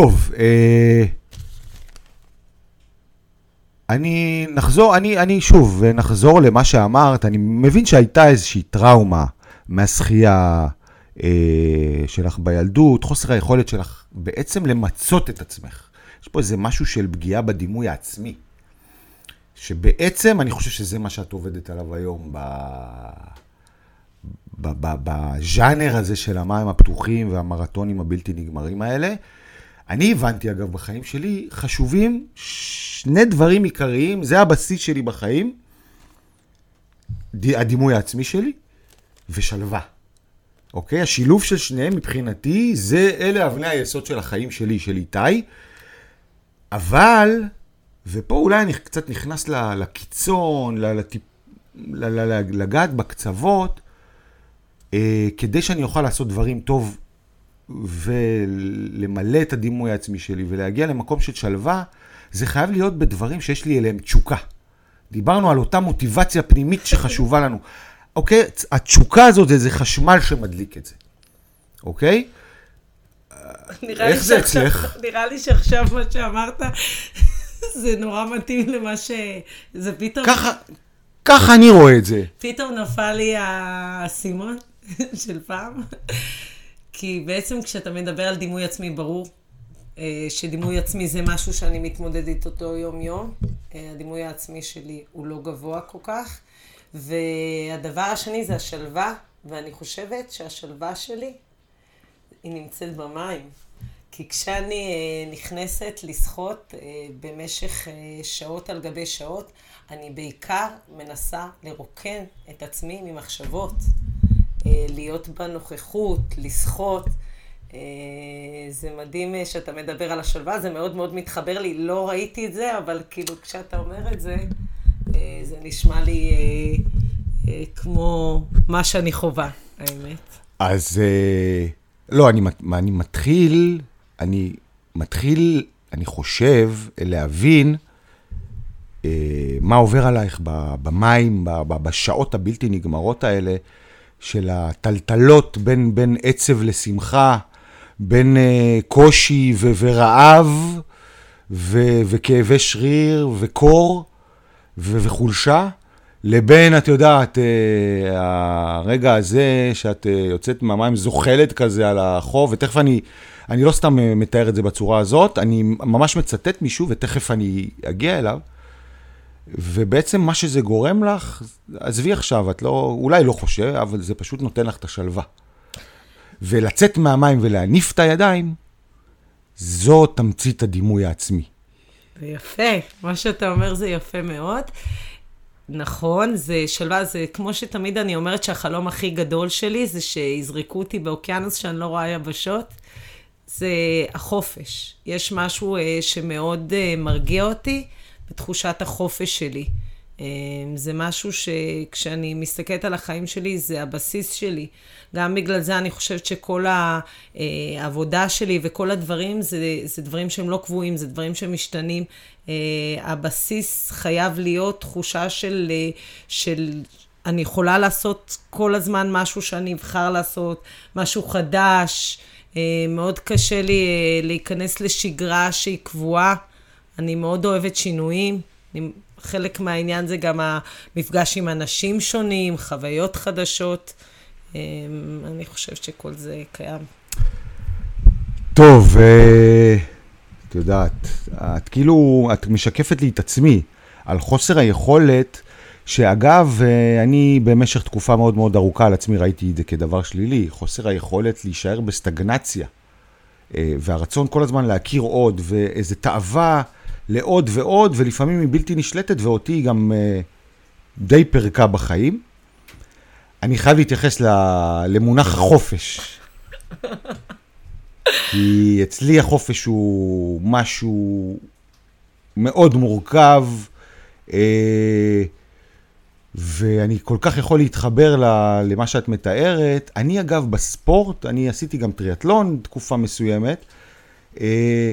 טוב, אה, אני נחזור, אני, אני שוב, נחזור למה שאמרת, אני מבין שהייתה איזושהי טראומה מהשחייה אה, שלך בילדות, חוסר היכולת שלך בעצם למצות את עצמך. יש פה איזה משהו של פגיעה בדימוי העצמי, שבעצם אני חושב שזה מה שאת עובדת עליו היום ב... בז'אנר הזה של המים הפתוחים והמרתונים הבלתי נגמרים האלה. אני הבנתי, אגב, בחיים שלי, חשובים שני דברים עיקריים, זה הבסיס שלי בחיים, הדימוי העצמי שלי ושלווה. אוקיי? השילוב של שניהם מבחינתי, זה, אלה אבני היסוד של החיים שלי, של איתי. אבל, ופה אולי אני קצת נכנס לקיצון, לגעת בקצוות, אה, כדי שאני אוכל לעשות דברים טוב ולמלא את הדימוי העצמי שלי ולהגיע למקום של שלווה, זה חייב להיות בדברים שיש לי אליהם תשוקה. דיברנו על אותה מוטיבציה פנימית שחשובה לנו. אוקיי? התשוקה הזאת זה איזה חשמל שמדליק את זה. אוקיי? איך זה אצלך? נראה לי שעכשיו מה שאמרת, זה נורא מתאים למה ש... זה פתאום... ככה, ככה אני רואה את זה. פתאום נפל לי האסימון של פעם. כי בעצם כשאתה מדבר על דימוי עצמי, ברור אה, שדימוי עצמי זה משהו שאני מתמודדת אותו יום-יום. אה, הדימוי העצמי שלי הוא לא גבוה כל כך. והדבר השני זה השלווה, ואני חושבת שהשלווה שלי היא נמצאת במים. כי כשאני אה, נכנסת לשחות במשך שעות על גבי שעות, אני בעיקר מנסה לרוקן את עצמי ממחשבות. אה, להיות בנוכחות, לשחות. אה, זה מדהים אה, שאתה מדבר על השלווה, זה מאוד מאוד מתחבר לי. לא ראיתי את זה, אבל כאילו כשאתה אומר את זה, זה נשמע לי כמו מה שאני חווה, האמת. אז לא, אני, אני מתחיל, אני מתחיל, אני חושב, להבין מה עובר עלייך במים, בשעות הבלתי נגמרות האלה. של הטלטלות בין, בין עצב לשמחה, בין uh, קושי ו- ורעב ו- וכאבי שריר וקור ו- וחולשה, לבין, את יודעת, uh, הרגע הזה שאת uh, יוצאת מהמים זוחלת כזה על החוב, ותכף אני, אני לא סתם מתאר את זה בצורה הזאת, אני ממש מצטט מישהו, ותכף אני אגיע אליו. ובעצם מה שזה גורם לך, עזבי עכשיו, את לא, אולי לא חושב, אבל זה פשוט נותן לך את השלווה. ולצאת מהמים ולהניף את הידיים, זו תמצית הדימוי העצמי. זה יפה, מה שאתה אומר זה יפה מאוד. נכון, זה שלווה, זה כמו שתמיד אני אומרת שהחלום הכי גדול שלי זה שיזרקו אותי באוקיינוס שאני לא רואה יבשות. זה החופש. יש משהו uh, שמאוד uh, מרגיע אותי. בתחושת החופש שלי. אמ, זה משהו שכשאני מסתכלת על החיים שלי, זה הבסיס שלי. גם בגלל זה אני חושבת שכל אה, העבודה שלי וכל הדברים, זה, זה דברים שהם לא קבועים, זה דברים שמשתנים. אה, הבסיס חייב להיות תחושה של, אה, של אני יכולה לעשות כל הזמן משהו שאני אבחר לעשות, משהו חדש. מאוד קשה לי להיכנס לשגרה שהיא קבועה. אני מאוד אוהבת שינויים. אני, חלק מהעניין זה גם המפגש עם אנשים שונים, חוויות חדשות. אמ, אני חושבת שכל זה קיים. טוב, אה, את יודעת, את כאילו, את משקפת לי את עצמי על חוסר היכולת, שאגב, אה, אני במשך תקופה מאוד מאוד ארוכה על עצמי ראיתי את זה כדבר שלילי, חוסר היכולת להישאר בסטגנציה, אה, והרצון כל הזמן להכיר עוד, ואיזו תאווה לעוד ועוד, ולפעמים היא בלתי נשלטת, ואותי היא גם uh, די פרקה בחיים. אני חייב להתייחס למונח החופש. כי אצלי החופש הוא משהו מאוד מורכב, אה, ואני כל כך יכול להתחבר למה שאת מתארת. אני אגב בספורט, אני עשיתי גם טריאטלון תקופה מסוימת. אה,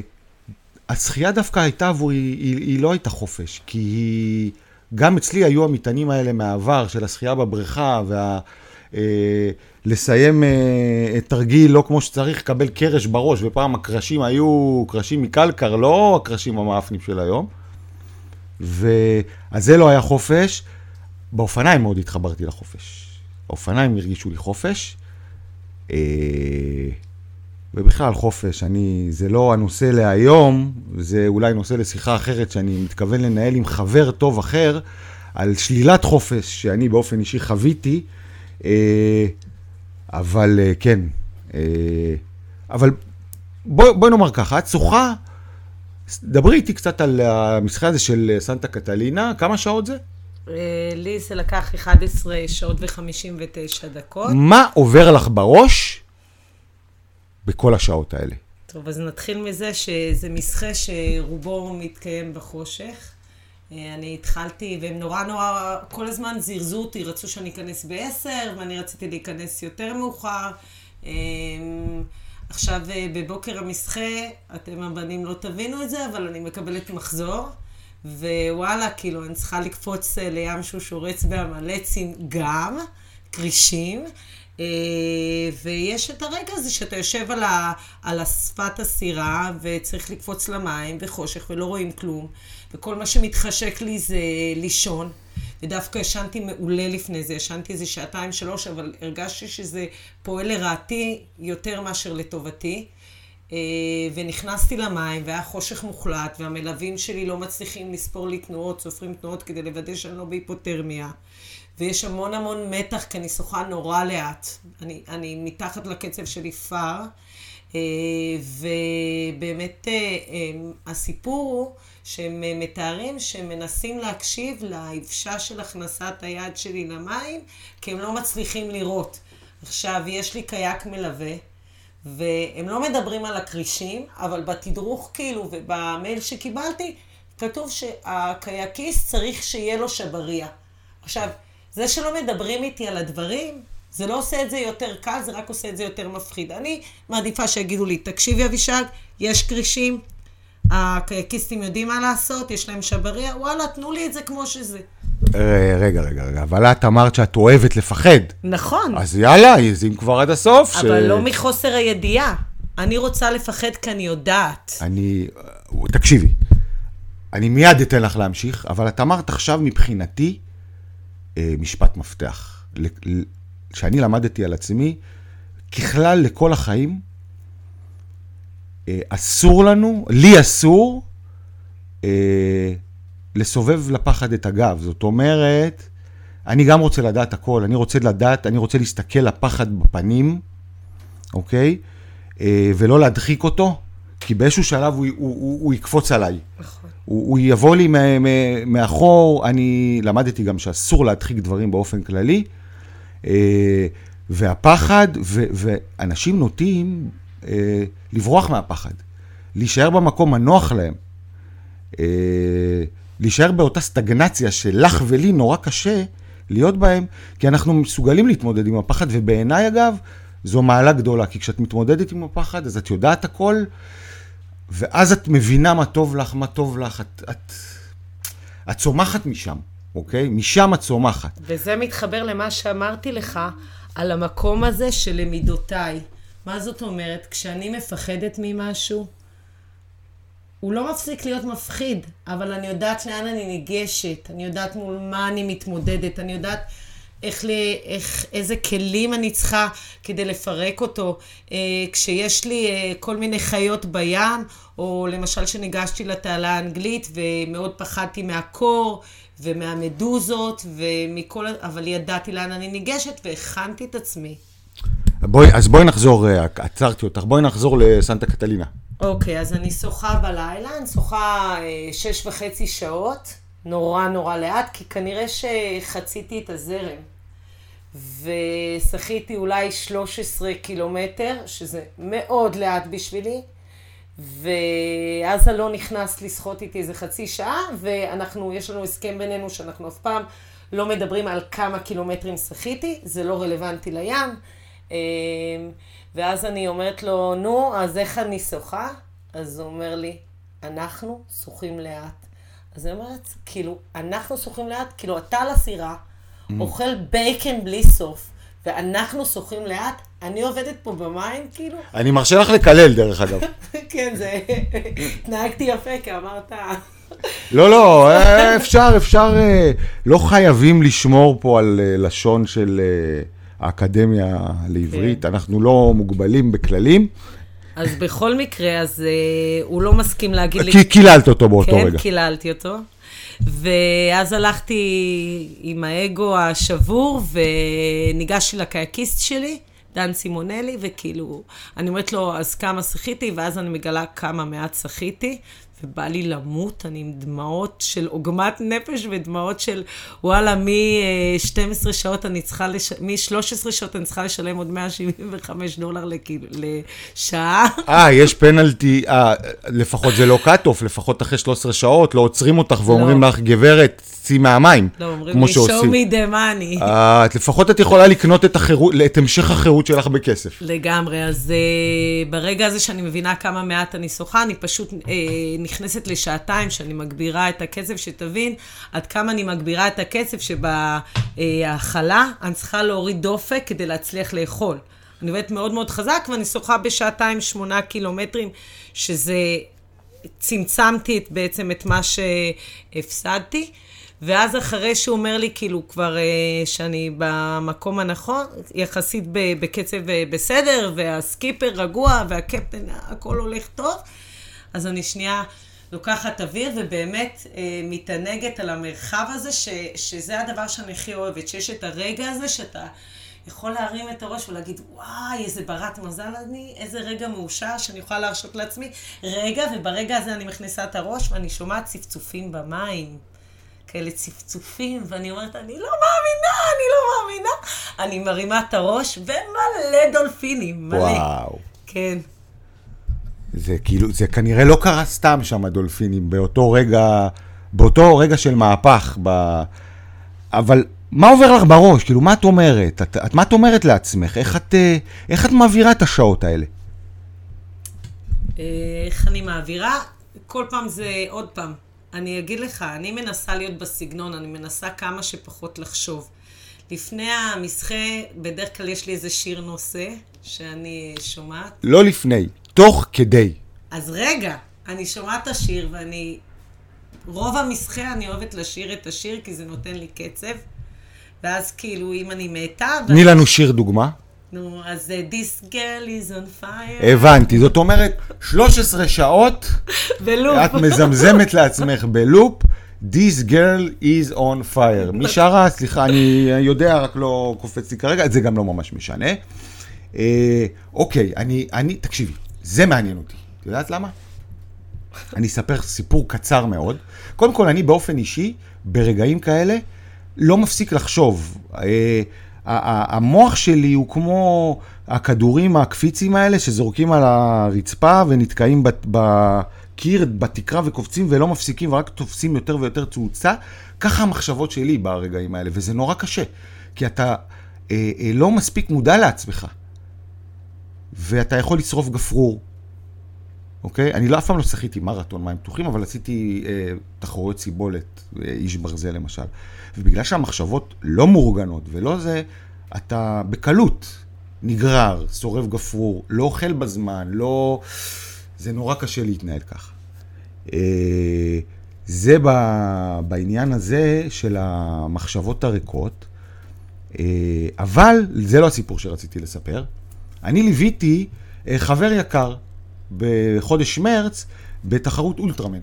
השחייה דווקא הייתה עבורי, היא, היא לא הייתה חופש, כי היא, גם אצלי היו המטענים האלה מהעבר של השחייה בבריכה, וה... אה, לסיים אה, תרגיל לא כמו שצריך, לקבל קרש בראש, ופעם הקרשים היו קרשים מקלקר, לא הקרשים המאפנים של היום. ואז זה לא היה חופש. באופניים מאוד התחברתי לחופש. האופניים הרגישו לי חופש. אה, ובכלל חופש, אני, זה לא הנושא להיום, זה אולי נושא לשיחה אחרת שאני מתכוון לנהל עם חבר טוב אחר, על שלילת חופש שאני באופן אישי חוויתי, אה, אבל אה, כן, אבל בואי בוא נאמר ככה, את שוחה, דברי איתי קצת על המשחק הזה של סנטה קטלינה, כמה שעות זה? לי זה לקח 11 שעות ו-59 דקות. מה עובר לך בראש בכל השעות האלה? טוב, אז נתחיל מזה שזה מסחה שרובו מתקיים בחושך. אה, אני התחלתי, והם נורא נורא, כל הזמן זירזו אותי, רצו שאני אכנס ב-10, ואני רציתי להיכנס יותר מאוחר. אה, עכשיו, אה, בבוקר המסחה, אתם הבנים לא תבינו את זה, אבל אני מקבלת מחזור. ווואלה, כאילו, אני צריכה לקפוץ לים שהוא שורץ בעמלצים גם, כרישים. אה, ויש את הרגע הזה שאתה יושב על, ה, על השפת הסירה וצריך לקפוץ למים וחושך ולא רואים כלום וכל מה שמתחשק לי זה לישון. ודווקא ישנתי מעולה לפני זה, ישנתי איזה שעתיים שלוש אבל הרגשתי שזה פועל לרעתי יותר מאשר לטובתי ונכנסתי למים והיה חושך מוחלט והמלווים שלי לא מצליחים לספור לי תנועות, סופרים תנועות כדי לוודא שאני לא בהיפותרמיה ויש המון המון מתח, כי אני שוחה נורא לאט. אני, אני מתחת לקצב שלי פאר. אה, ובאמת אה, אה, הסיפור הוא שהם מתארים שהם מנסים להקשיב לאבשה של הכנסת היד שלי למים, כי הם לא מצליחים לראות. עכשיו, יש לי קייק מלווה, והם לא מדברים על הכרישים, אבל בתדרוך כאילו ובמייל שקיבלתי, כתוב שהקייקיסט צריך שיהיה לו שבריה. עכשיו, זה שלא מדברים איתי על הדברים, זה לא עושה את זה יותר קל, זה רק עושה את זה יותר מפחיד. אני מעדיפה שיגידו לי, תקשיבי אבישג, יש כרישים, הקייקיסטים יודעים מה לעשות, יש להם שבריה, וואלה, תנו לי את זה כמו שזה. אה, רגע, רגע, רגע, אבל את אמרת שאת אוהבת לפחד. נכון. אז יאללה, אז אם כבר עד הסוף. אבל ש... לא מחוסר הידיעה. אני רוצה לפחד כי אני יודעת. אני... תקשיבי, אני מיד אתן לך להמשיך, אבל את אמרת עכשיו מבחינתי, אה, משפט מפתח. שאני למדתי על עצמי, ככלל לכל החיים, אה, אסור לנו, לי אסור, אה, לסובב לפחד את הגב. זאת אומרת, אני גם רוצה לדעת הכל, אני רוצה לדעת, אני רוצה להסתכל לפחד בפנים, אוקיי? ולא להדחיק אותו, כי באיזשהו שלב הוא, הוא, הוא, הוא יקפוץ עליי. נכון. הוא, הוא יבוא לי מאחור, אני למדתי גם שאסור להדחיק דברים באופן כללי, אה, והפחד, ו, ואנשים נוטים אה, לברוח מהפחד, להישאר במקום הנוח להם, אה, להישאר באותה סטגנציה שלך ולי נורא קשה להיות בהם, כי אנחנו מסוגלים להתמודד עם הפחד, ובעיניי אגב, זו מעלה גדולה, כי כשאת מתמודדת עם הפחד, אז את יודעת הכל, ואז את מבינה מה טוב לך, מה טוב לך, את, את, את צומחת משם, אוקיי? משם את צומחת. וזה מתחבר למה שאמרתי לך על המקום הזה של למידותיי. מה זאת אומרת? כשאני מפחדת ממשהו, הוא לא מפסיק להיות מפחיד, אבל אני יודעת לאן אני ניגשת, אני יודעת מול מה אני מתמודדת, אני יודעת איך, ל, איך, איזה כלים אני צריכה כדי לפרק אותו. אה, כשיש לי אה, כל מיני חיות בים, או למשל שניגשתי לתעלה האנגלית ומאוד פחדתי מהקור ומהמדוזות ומכל... אבל ידעתי לאן אני ניגשת והכנתי את עצמי. בואי, אז בואי נחזור, אה, עצרתי אותך, בואי נחזור לסנטה קטלינה. אוקיי, אז אני שוחה בלילה, אני שוחה אה, שש וחצי שעות. נורא נורא לאט, כי כנראה שחציתי את הזרם. ושחיתי אולי 13 קילומטר, שזה מאוד לאט בשבילי, ואז אלון נכנס לשחות איתי איזה חצי שעה, ואנחנו, יש לנו הסכם בינינו שאנחנו אף פעם לא מדברים על כמה קילומטרים שחיתי, זה לא רלוונטי לים. אמ, ואז אני אומרת לו, נו, אז איך אני שוחה? אז הוא אומר לי, אנחנו שוחים לאט. אז אני אומרת, כאילו, אנחנו שוחים לאט, כאילו, אתה על הסירה, mm. אוכל בייקן בלי סוף, ואנחנו שוחים לאט, אני עובדת פה במים, כאילו, אני מרשה לך לקלל, דרך אגב. כן, זה... התנהגתי יפה, כי אמרת... לא, לא, אה, אפשר, אפשר, אה, לא חייבים לשמור פה על אה, לשון של האקדמיה לעברית, כן. אנחנו לא מוגבלים בכללים, אז בכל מקרה, אז אה, הוא לא מסכים להגיד לי... כי קיללת אותו באותו כן, רגע. קיללתי אותו. ואז הלכתי עם האגו השבור, וניגשתי לקייקיסט שלי, דן סימונלי, וכאילו, אני אומרת לו, אז כמה שחיתי, ואז אני מגלה כמה מעט שחיתי, ובא לי למות, אני עם דמעות של עוגמת נפש ודמעות של, וואלה, מ-12 שעות אני צריכה, לש... מ-13 שעות אני צריכה לשלם עוד 175 דולר לכאילו, לשעה. אה, יש פנלטי, אה, לפחות זה לא cut-off, לפחות אחרי 13 שעות לא עוצרים אותך ואומרים לא. לך, גברת, צאי מהמים. לא, אומרים כמו לי, show me the money. את לפחות את יכולה לקנות את, החירות, את המשך החירות שלך בכסף. לגמרי, אז uh, ברגע הזה שאני מבינה כמה מעט אני שוחה, אני פשוט uh, נכנסת לשעתיים שאני מגבירה את הקצב, שתבין עד כמה אני מגבירה את הקצב שבהאכלה אני צריכה להוריד דופק כדי להצליח לאכול. אני עובדת מאוד מאוד חזק ואני שוחה בשעתיים שמונה קילומטרים, שזה צמצמתי את, בעצם את מה שהפסדתי. ואז אחרי שהוא אומר לי, כאילו, כבר אה, שאני במקום הנכון, יחסית ב- בקצב אה, בסדר, והסקיפר רגוע, והקפטן, הכל הולך טוב, אז אני שנייה לוקחת אוויר, ובאמת אה, מתענגת על המרחב הזה, ש- שזה הדבר שאני הכי אוהבת, שיש את הרגע הזה שאתה... יכול להרים את הראש ולהגיד, וואי, איזה ברת מזל אני, איזה רגע מאושר שאני יכולה להרשות לעצמי. רגע, וברגע הזה אני מכניסה את הראש ואני שומעת צפצופים במים. כאלה צפצופים, ואני אומרת, אני לא מאמינה, אני לא מאמינה. אני מרימה את הראש, ומלא דולפינים, מלא. וואו. כן. זה כאילו, זה כנראה לא קרה סתם שם הדולפינים, באותו רגע, באותו רגע של מהפך, ב... אבל מה עובר לך בראש? כאילו, מה את אומרת? את, את, מה את אומרת לעצמך? איך את, אה, איך את מעבירה את השעות האלה? אה, איך אני מעבירה? כל פעם זה עוד פעם. אני אגיד לך, אני מנסה להיות בסגנון, אני מנסה כמה שפחות לחשוב. לפני המסחה, בדרך כלל יש לי איזה שיר נושא שאני שומעת. לא לפני, תוך כדי. אז רגע, אני שומעת את השיר ואני... רוב המסחה אני אוהבת לשיר את השיר כי זה נותן לי קצב. ואז כאילו, אם אני מתה... תני לנו שיר דוגמה. נו, אז זה This girl is on fire. הבנתי, זאת אומרת, 13 שעות, בלופ. את מזמזמת לעצמך בלופ, This girl is on fire. מי שרה? סליחה, אני יודע, רק לא קופץ לי כרגע, זה גם לא ממש משנה. אה, אוקיי, אני, אני, תקשיבי, זה מעניין אותי. את יודעת למה? אני אספר סיפור קצר מאוד. קודם כל, אני באופן אישי, ברגעים כאלה, לא מפסיק לחשוב. אה, המוח שלי הוא כמו הכדורים הקפיצים האלה שזורקים על הרצפה ונתקעים בקיר, בתקרה וקופצים ולא מפסיקים ורק תופסים יותר ויותר תאוצה. ככה המחשבות שלי ברגעים האלה, וזה נורא קשה. כי אתה אה, אה, לא מספיק מודע לעצמך. ואתה יכול לשרוף גפרור, אוקיי? אני לא אף פעם לא שחיתי מרתון מים פתוחים, אבל עשיתי אה, תחרויות סיבולת, אה, איש ברזל למשל. ובגלל שהמחשבות לא מאורגנות ולא זה, אתה בקלות נגרר, שורף גפרור, לא אוכל בזמן, לא... זה נורא קשה להתנהל ככה. אה, זה ב, בעניין הזה של המחשבות הריקות, אה, אבל זה לא הסיפור שרציתי לספר. אני ליוויתי אה, חבר יקר בחודש מרץ בתחרות אולטרמן,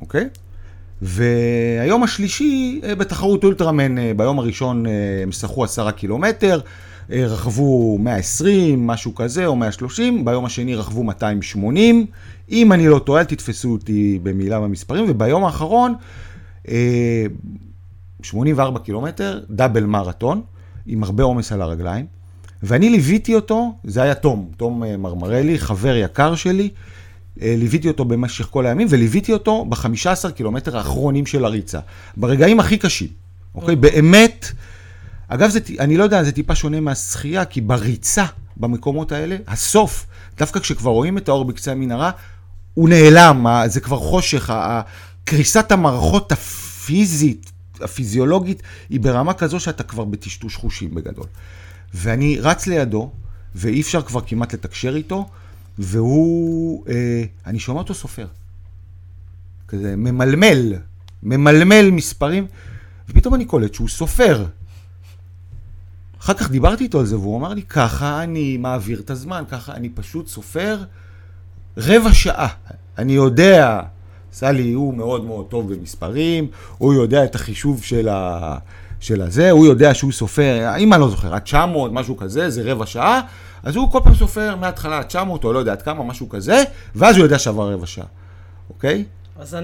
אוקיי? והיום השלישי אה, בתחרות אולטרמן, אה, ביום הראשון אה, הם שחו עשרה קילומטר, רכבו 120, משהו כזה, או 130, ביום השני רכבו 280. אם אני לא טועה, תתפסו אותי במילה במספרים, וביום האחרון, אה, 84 קילומטר, דאבל מרתון, עם הרבה עומס על הרגליים. ואני ליוויתי אותו, זה היה תום, תום אה, מרמרלי, חבר יקר שלי. אה, ליוויתי אותו במשך כל הימים, וליוויתי אותו ב-15 קילומטר האחרונים של הריצה. ברגעים הכי קשים, אוקיי? באמת, אגב, זה, אני לא יודע, זה טיפה שונה מהשחייה, כי בריצה, במקומות האלה, הסוף, דווקא כשכבר רואים את האור בקצה המנהרה, הוא נעלם, זה כבר חושך, קריסת המערכות הפיזית, הפיזיולוגית היא ברמה כזו שאתה כבר בטשטוש חושים בגדול. ואני רץ לידו, ואי אפשר כבר כמעט לתקשר איתו, והוא, אה, אני שומע אותו סופר. כזה ממלמל, ממלמל מספרים, ופתאום אני קולט שהוא סופר. אחר כך דיברתי איתו על זה, והוא אמר לי, ככה אני מעביר את הזמן, ככה אני פשוט סופר רבע שעה. אני יודע, סלי הוא מאוד מאוד טוב במספרים, הוא יודע את החישוב של, ה... של הזה, הוא יודע שהוא סופר, אם אני לא זוכר, עד 900, משהו כזה, זה רבע שעה, אז הוא כל פעם סופר מההתחלה עד 900, או לא יודע עד כמה, משהו כזה, ואז הוא יודע שעבר רבע שעה, אוקיי? אז